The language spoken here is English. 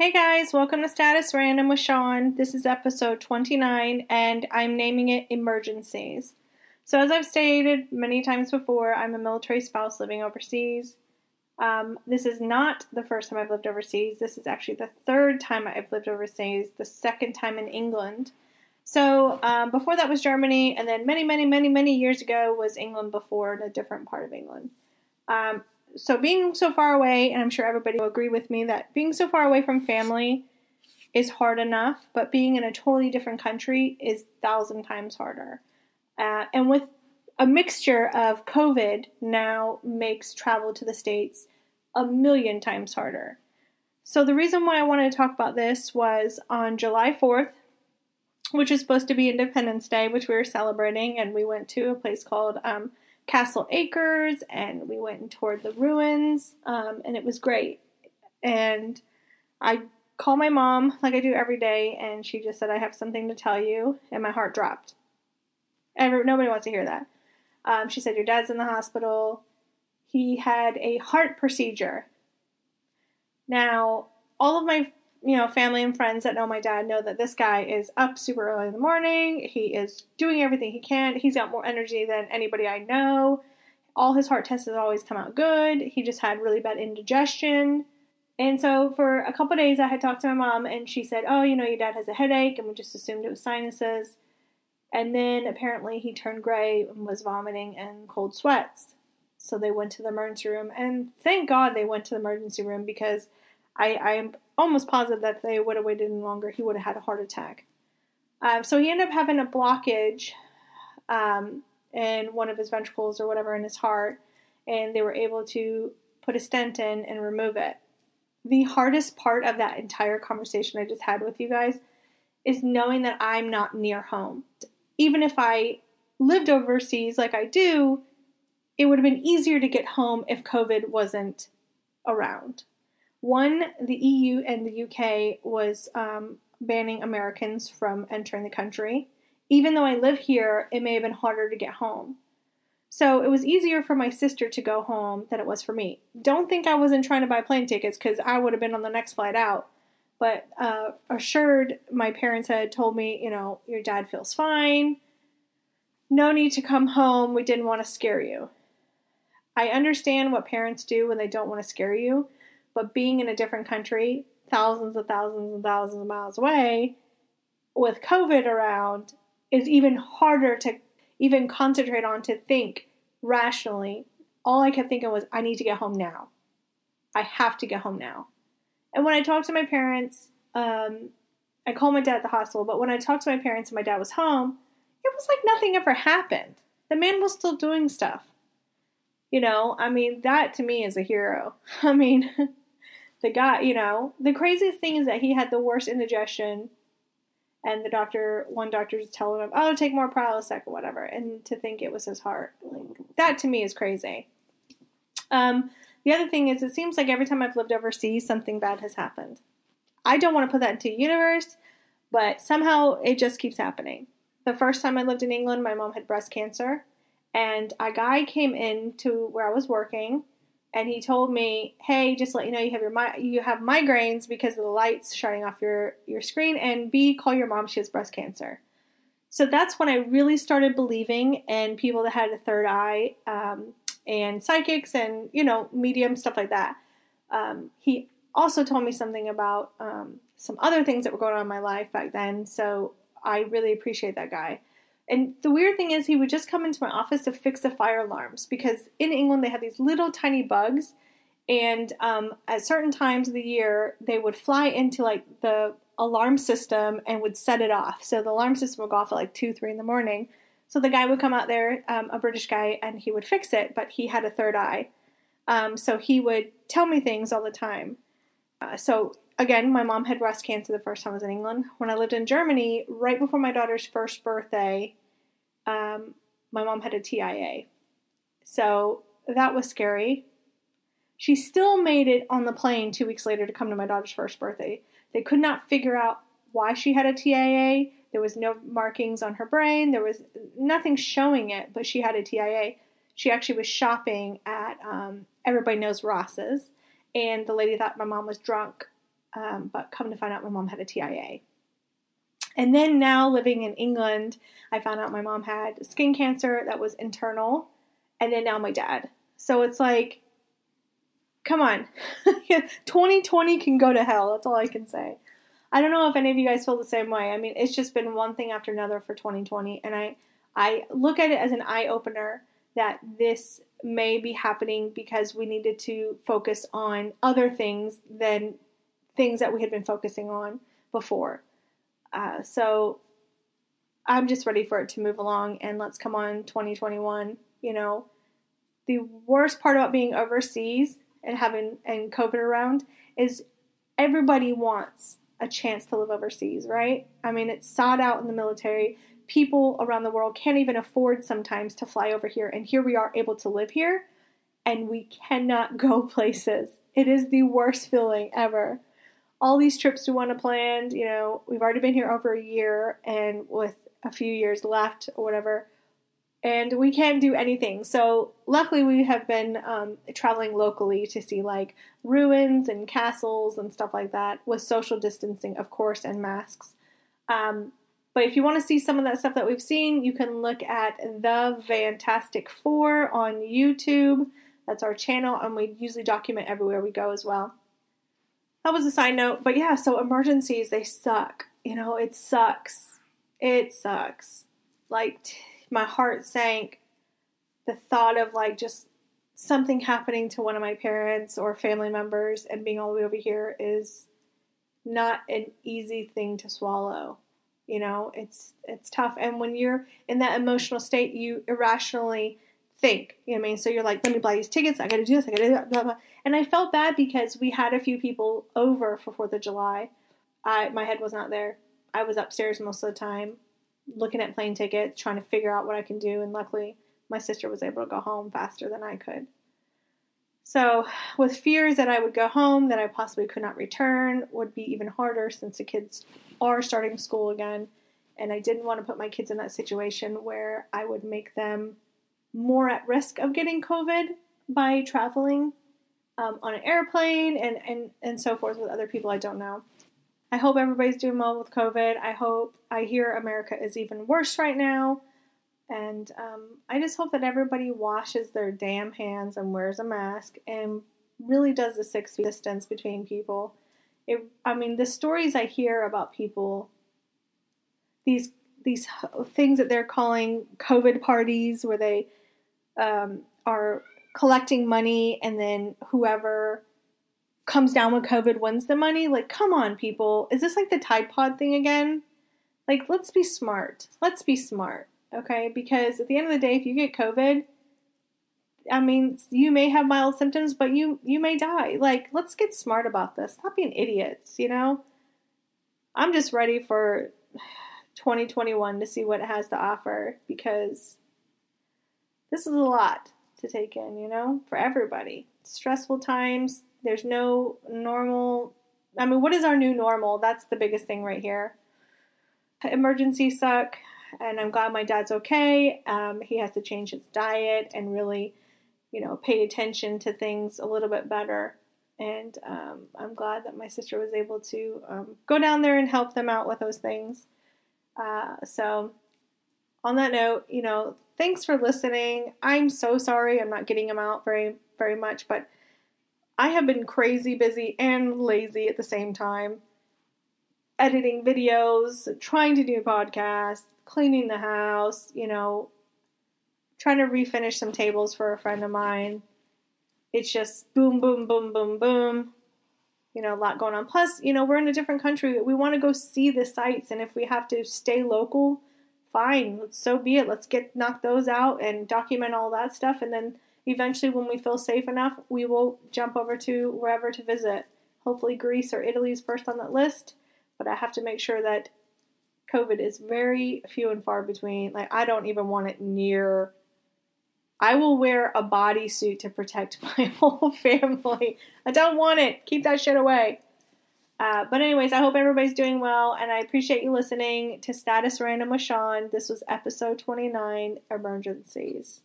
Hey guys, welcome to Status Random with Sean. This is episode 29 and I'm naming it Emergencies. So, as I've stated many times before, I'm a military spouse living overseas. Um, this is not the first time I've lived overseas. This is actually the third time I've lived overseas, the second time in England. So, um, before that was Germany, and then many, many, many, many years ago was England before in a different part of England. Um, so being so far away, and I'm sure everybody will agree with me that being so far away from family is hard enough, but being in a totally different country is thousand times harder. Uh, and with a mixture of COVID now makes travel to the States a million times harder. So the reason why I wanted to talk about this was on July 4th, which is supposed to be Independence Day, which we were celebrating, and we went to a place called um, Castle Acres and we went and toured the ruins um, and it was great. And I called my mom like I do every day and she just said, I have something to tell you. And my heart dropped. Every, nobody wants to hear that. Um, she said, Your dad's in the hospital. He had a heart procedure. Now, all of my you know, family and friends that know my dad know that this guy is up super early in the morning. He is doing everything he can. He's got more energy than anybody I know. All his heart tests have always come out good. He just had really bad indigestion. And so for a couple days, I had talked to my mom, and she said, Oh, you know, your dad has a headache, and we just assumed it was sinuses. And then apparently he turned gray and was vomiting and cold sweats. So they went to the emergency room, and thank God they went to the emergency room because I, I'm almost positive that if they would have waited any longer, he would have had a heart attack. Um, so he ended up having a blockage um, in one of his ventricles or whatever in his heart, and they were able to put a stent in and remove it. The hardest part of that entire conversation I just had with you guys is knowing that I'm not near home. Even if I lived overseas like I do, it would have been easier to get home if COVID wasn't around. One, the EU and the UK was um, banning Americans from entering the country. Even though I live here, it may have been harder to get home. So it was easier for my sister to go home than it was for me. Don't think I wasn't trying to buy plane tickets because I would have been on the next flight out. But uh, assured, my parents had told me, you know, your dad feels fine. No need to come home. We didn't want to scare you. I understand what parents do when they don't want to scare you but being in a different country, thousands and thousands and thousands of miles away, with COVID around, is even harder to even concentrate on to think rationally. All I kept thinking was, I need to get home now. I have to get home now. And when I talked to my parents, um, I called my dad at the hospital, but when I talked to my parents and my dad was home, it was like nothing ever happened. The man was still doing stuff. You know, I mean, that to me is a hero. I mean, the guy, you know, the craziest thing is that he had the worst indigestion, and the doctor, one doctor, is telling him, "Oh, take more Prilosec or whatever," and to think it was his heart, like that to me is crazy. Um, the other thing is, it seems like every time I've lived overseas, something bad has happened. I don't want to put that into the universe, but somehow it just keeps happening. The first time I lived in England, my mom had breast cancer, and a guy came in to where I was working and he told me, "Hey, just let you know you have your you have migraines because of the lights shining off your your screen, and B, call your mom; she has breast cancer." So that's when I really started believing in people that had a third eye um, and psychics and you know medium stuff like that. Um, he also told me something about um, some other things that were going on in my life back then. So I really appreciate that guy. And the weird thing is, he would just come into my office to fix the fire alarms because in England they have these little tiny bugs, and um, at certain times of the year they would fly into like the alarm system and would set it off. So the alarm system would go off at like two, three in the morning. So the guy would come out there, um, a British guy, and he would fix it, but he had a third eye. Um, so he would tell me things all the time. Uh, so again, my mom had breast cancer the first time I was in England. When I lived in Germany, right before my daughter's first birthday, um, my mom had a TIA. So that was scary. She still made it on the plane two weeks later to come to my daughter's first birthday. They could not figure out why she had a TIA. There was no markings on her brain. There was nothing showing it, but she had a TIA. She actually was shopping at um, everybody knows Ross's, and the lady thought my mom was drunk Um, but come to find out, my mom had a TIA. And then now living in England, I found out my mom had skin cancer that was internal, and then now my dad. So it's like, come on, 2020 can go to hell. That's all I can say. I don't know if any of you guys feel the same way. I mean, it's just been one thing after another for 2020, and I I look at it as an eye opener that this may be happening because we needed to focus on other things than things that we had been focusing on before. Uh, so I'm just ready for it to move along and let's come on 2021. You know, the worst part about being overseas and having and COVID around is everybody wants a chance to live overseas, right? I mean, it's sought out in the military. People around the world can't even afford sometimes to fly over here, and here we are able to live here, and we cannot go places. It is the worst feeling ever. All these trips we want to plan, you know, we've already been here over a year, and with a few years left or whatever, and we can't do anything. So luckily, we have been um, traveling locally to see like ruins and castles and stuff like that, with social distancing, of course, and masks. Um, but if you want to see some of that stuff that we've seen, you can look at the Fantastic Four on YouTube. That's our channel, and we usually document everywhere we go as well. That was a side note, but yeah, so emergencies, they suck. You know, it sucks. It sucks. Like, t- my heart sank. The thought of like just something happening to one of my parents or family members and being all the way over here is not an easy thing to swallow. You know, it's it's tough. And when you're in that emotional state, you irrationally think. You know what I mean? So you're like, let me buy these tickets. I got to do this. I got to do that. Blah, blah. And I felt bad because we had a few people over for Fourth of July. I my head was not there. I was upstairs most of the time looking at plane tickets, trying to figure out what I can do, and luckily my sister was able to go home faster than I could. So, with fears that I would go home, that I possibly could not return, would be even harder since the kids are starting school again. And I didn't want to put my kids in that situation where I would make them more at risk of getting COVID by traveling um, on an airplane and, and, and so forth with other people I don't know. I hope everybody's doing well with COVID. I hope I hear America is even worse right now. And um, I just hope that everybody washes their damn hands and wears a mask and really does the six feet distance between people. It, I mean, the stories I hear about people, these these things that they're calling COVID parties, where they um, are collecting money and then whoever comes down with COVID wins the money. Like, come on, people. Is this like the Tide Pod thing again? Like, let's be smart. Let's be smart, okay? Because at the end of the day, if you get COVID, I mean, you may have mild symptoms, but you you may die. Like, let's get smart about this. Stop being idiots, you know? I'm just ready for 2021 to see what it has to offer because this is a lot to take in, you know, for everybody. Stressful times, there's no normal. I mean, what is our new normal? That's the biggest thing right here. Emergencies suck, and I'm glad my dad's okay. Um, he has to change his diet and really, you know, pay attention to things a little bit better. And um, I'm glad that my sister was able to um, go down there and help them out with those things. Uh, so, on that note, you know, thanks for listening. I'm so sorry I'm not getting them out very, very much, but I have been crazy busy and lazy at the same time. Editing videos, trying to do podcasts, cleaning the house, you know, trying to refinish some tables for a friend of mine. It's just boom, boom, boom, boom, boom. You know, a lot going on. Plus, you know, we're in a different country. We want to go see the sights, and if we have to stay local, fine. So be it. Let's get knock those out and document all that stuff, and then Eventually, when we feel safe enough, we will jump over to wherever to visit. Hopefully, Greece or Italy is first on that list, but I have to make sure that COVID is very few and far between. Like, I don't even want it near. I will wear a bodysuit to protect my whole family. I don't want it. Keep that shit away. Uh, but anyways, I hope everybody's doing well, and I appreciate you listening to Status Random with Sean. This was episode 29, Emergencies.